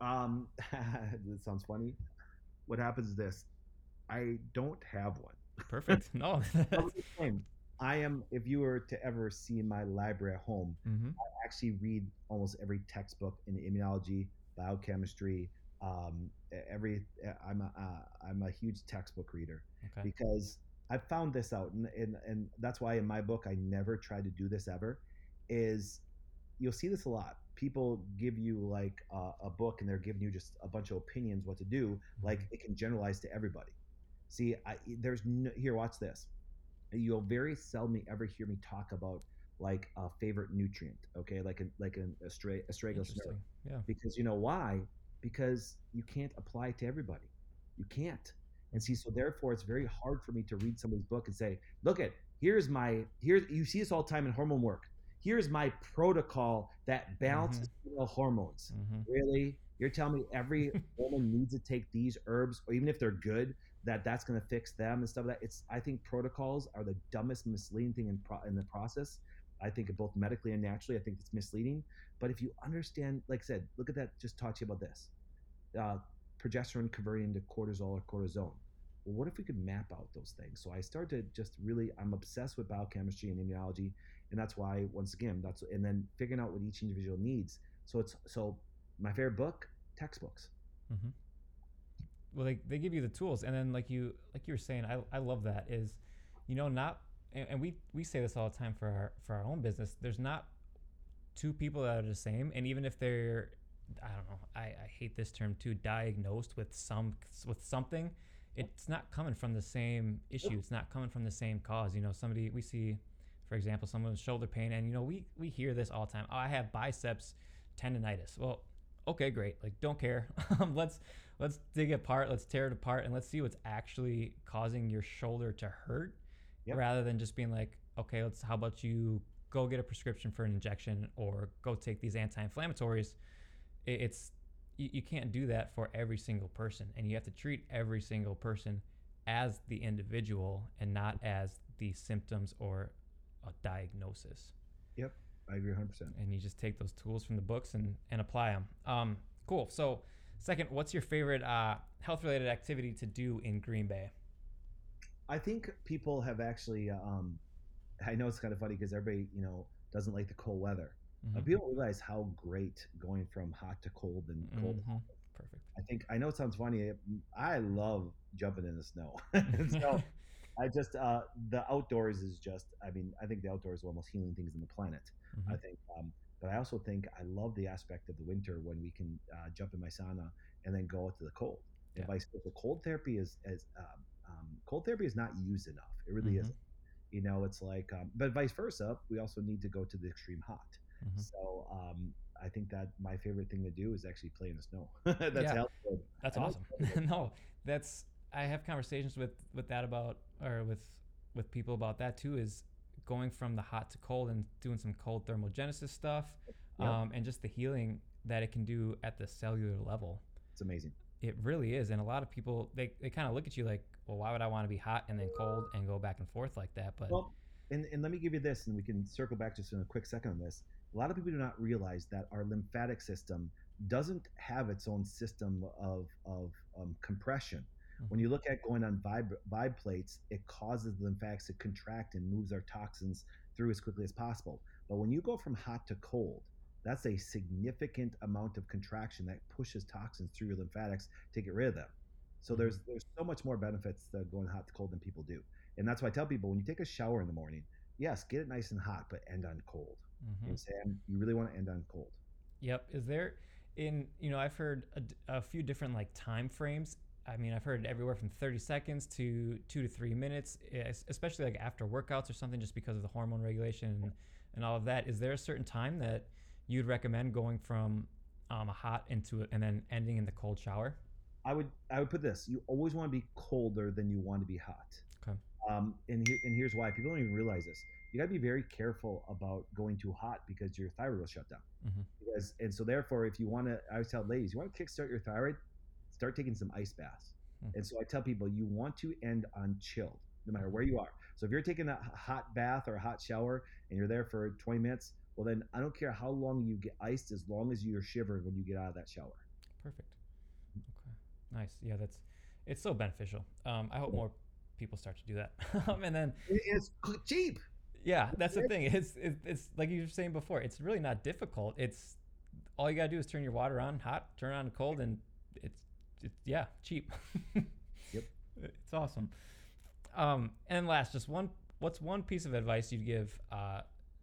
Um, that sounds funny. What happens is this: I don't have one. Perfect. No. I am. If you were to ever see my library at home, mm-hmm. I actually read almost every textbook in immunology, biochemistry. Um, every I'm a uh, I'm a huge textbook reader Okay. because I found this out, and, and and that's why in my book I never try to do this ever. Is you'll see this a lot. People give you like a, a book, and they're giving you just a bunch of opinions what to do. Mm-hmm. Like it can generalize to everybody. See, I, there's no, here. Watch this. You'll very seldomly ever hear me talk about like a favorite nutrient. Okay, like a like an astra- astragalus. Yeah. because you know why because you can't apply it to everybody you can't and see so therefore it's very hard for me to read somebody's book and say look at here's my here's you see this all the time in hormone work. Here's my protocol that balances female hormones. Mm-hmm. really? You're telling me every woman needs to take these herbs or even if they're good that that's going to fix them and stuff like that? It's i think protocols are the dumbest misleading thing in, pro- in the process. I think both medically and naturally i think it's misleading. But if you understand like i said look at that just talk to you about this. Uh, progesterone converting into cortisol or cortisone well what if we could map out those things so i started to just really i'm obsessed with biochemistry and immunology and that's why once again that's and then figuring out what each individual needs so it's so my favorite book textbooks Mm-hmm. Well, they, they give you the tools, and then like you like you were saying, I, I love that is, you know, not and, and we we say this all the time for our for our own business. There's not two people that are the same, and even if they're I don't know, I, I hate this term too, diagnosed with some with something, it's not coming from the same issue. It's not coming from the same cause. You know, somebody we see, for example, someone with shoulder pain, and you know, we we hear this all the time. Oh, I have biceps tendonitis. Well, okay, great. Like, don't care. Um, let's let's dig it apart. Let's tear it apart, and let's see what's actually causing your shoulder to hurt, Yep. rather than just being like, okay, let's. How about you go get a prescription for an injection or go take these anti-inflammatories? It, it's you, you can't do that for every single person, and you have to treat every single person as the individual and not as the symptoms or a diagnosis Yep. i agree 100% and you just take those tools from the books and, and apply them. Um, cool. So, second, what's your favorite uh, health related activity to do in Green Bay? I think people have actually. Um, I know it's kind of funny because everybody, you know, doesn't like the cold weather. Uh, Mhm. people realize how great going from hot to cold and cold. to Mhm. hot. Perfect. I think I know it sounds funny. I love jumping in the snow. so I just uh, the outdoors is just. I mean, I think the outdoors are one of the most healing things in the planet. Mhm. I think, um, but I also think I love the aspect of the winter when we can uh, jump in my sauna and then go out to the cold. Yeah. If the cold therapy is as um, um, cold therapy is not used enough. It really Mhm. isn't. You know, it's like, um, but vice versa. We also need to go to the extreme hot. Mhm. So um, I think that my favorite thing to do is actually play in the snow. That's Yeah. helpful. That's awesome. no, that's I have conversations with with that about or with with people about that too. Is going from the hot to cold and doing some cold thermogenesis stuff, Yep. um, and just the healing that it can do at the cellular level. It's amazing. It really is, and a lot of people they, they kind of look at you like, well, why would I want to be hot and then cold and go back and forth like that? But Well, and, and let me give you this, and we can circle back just in a quick second on this. A lot of people do not realize that our lymphatic system doesn't have its own system of, of um, compression. When you look at going on vibe, vibe plates, it causes the lymphatics to contract and moves our toxins through as quickly as possible. But when you go from hot to cold, that's a significant amount of contraction that pushes toxins through your lymphatics to get rid of them. So Mhm. there's there's so much more benefits to going hot to cold than people do. And that's why I tell people when you take a shower in the morning, yes, get it nice and hot, but end on cold. You know Mhm. I'm saying? You really want to end on cold. Yep. Is there in you know I've heard a few different like time frames. I mean I've heard everywhere from 30 seconds to two to three minutes, especially like after workouts or something, just because of the hormone regulation and, and all of that. Is there a certain time that you'd recommend going from um, a hot into it and then ending in the cold shower? I would I would put this: you always want to be colder than you want to be hot. Okay. Um, and here, and here's why people don't even realize this. You got to be very careful about going too hot because your thyroid will shut down. Mhm. Because and so therefore, if you want to, I always tell ladies, you want to kickstart your thyroid, start taking some ice baths. Hmm. And so I tell people you want to end on chilled, no matter where you are. So if you're taking a hot bath or a hot shower and you're there for 20 minutes, well then I don't care how long you get iced, as long as you're shivering when you get out of that shower. Perfect. Okay. Nice. Yeah, that's it's so beneficial. Um, I hope more people start to do that. um, and then It's cheap. Yeah, that's the thing. It's, it's it's like you were saying before. It's really not difficult. It's all you gotta do is turn your water on hot, turn on cold, and it's it's yeah cheap. Yep. It's awesome. Um, and last, just one. What's one piece of advice you'd give uh,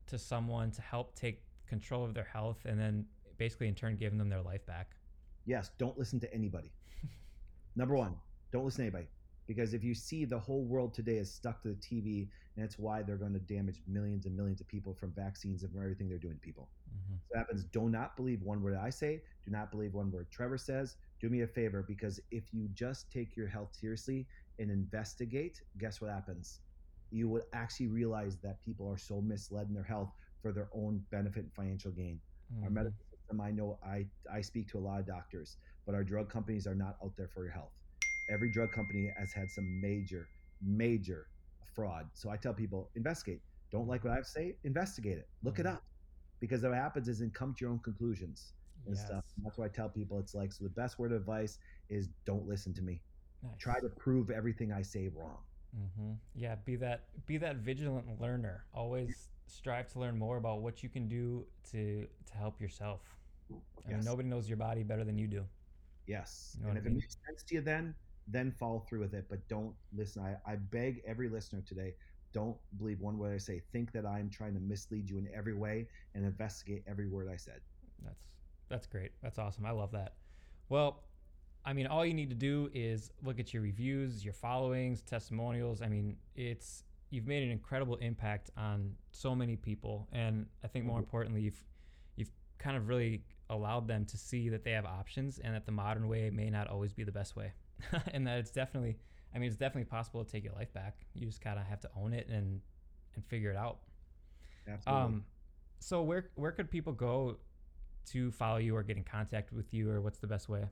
to someone to help take control of their health, and then basically in turn giving them their life back? yes, don't listen to anybody. Number one, don't listen to anybody. Because if you see the whole world today is stuck to the TV, and that's why they're going to damage millions and millions of people from vaccines and from everything they're doing to people. hmm So that happens. Do not believe one word I say. Do not believe one word Trevor says. Do me a favor because if you just take your health seriously and investigate, guess what happens? You would actually realize that people are so misled in their health for their own benefit and financial gain our Mhm. medical system i know i i speak to a lot of doctors but our drug companies are not out there for your health every drug company has had some major major fraud so i tell people investigate don't like what i say investigate it look it Mhm. up because what happens is then come to your own conclusions and stuff and that's why i tell people it's like so the best word of advice is don't listen to me Nice. try to prove everything i say wrong hmm Yeah, be that be that vigilant learner. Always strive to learn more about what you can do to to help yourself. I mean, nobody knows your body better than you do. Yes. You know and if I it makes sense to you then, then follow through with it. But don't listen. I, I beg every listener today, don't believe one word I say. Think that I'm trying to mislead you in every way and investigate every word I said. That's that's great. That's awesome. I love that. Well, I mean, all you need to do is look at your reviews, your followings, testimonials. I mean, it's you've made an incredible impact on so many people, and I think more Mhm. importantly, you've you've kind of really allowed them to see that they have options, and that the modern way may not always be the best way, and that it's definitely. I mean, it's definitely possible to take your life back. You just kind of have to own it and and figure it out. Absolutely. Um, so where where could people go to follow you or get in contact with you, or what's the best way?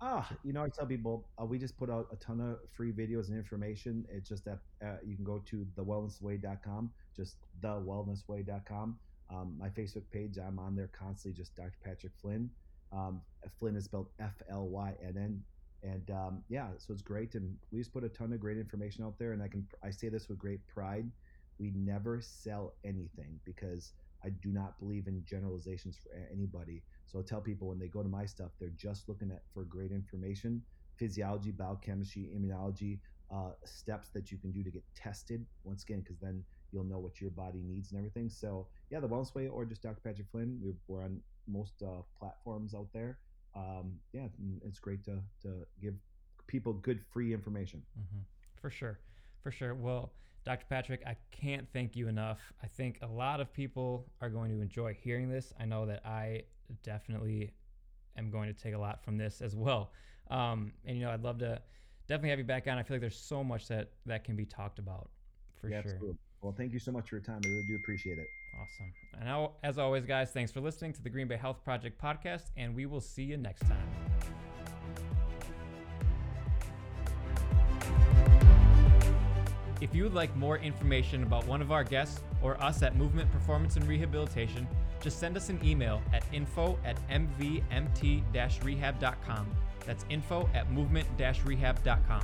Ah, you know, I tell people uh, we just put out a ton of free videos and information. It's just that uh, you can go to thewellnessway.com, just thewellnessway.com. Um, my Facebook page, I'm on there constantly, just Dr. Patrick Flynn. Um, Flynn is spelled F L Y N N, and um, yeah, so it's great. And we just put a ton of great information out there. And I can I say this with great pride: we never sell anything because I do not believe in generalizations for anybody. So I tell people when they go to my stuff, they're just looking at for great information physiology, biochemistry, immunology uh, steps that you can do to get tested once again, because then you'll know what your body needs and everything. So yeah, the Wellness Way or just Dr. Patrick Flynn. We're, we're on most uh, platforms out there. Um, yeah, it's great to to give people good free information. Mm-hmm. For sure, for sure. Well. Dr. Patrick, I can't thank you enough. I think a lot of people are going to enjoy hearing this. I know that I definitely am going to take a lot from this as well. Um, and you know, I'd love to definitely have you back on. I feel like there's so much that that can be talked about for yeah, sure. Well, thank you so much for your time. I really do appreciate it. Awesome. And now, as always, guys, thanks for listening to the Green Bay Health Project podcast, and we will see you next time. If you would like more information about one of our guests or us at Movement Performance and Rehabilitation, just send us an email at info at mvmt-rehab.com. That's info at movement-rehab.com.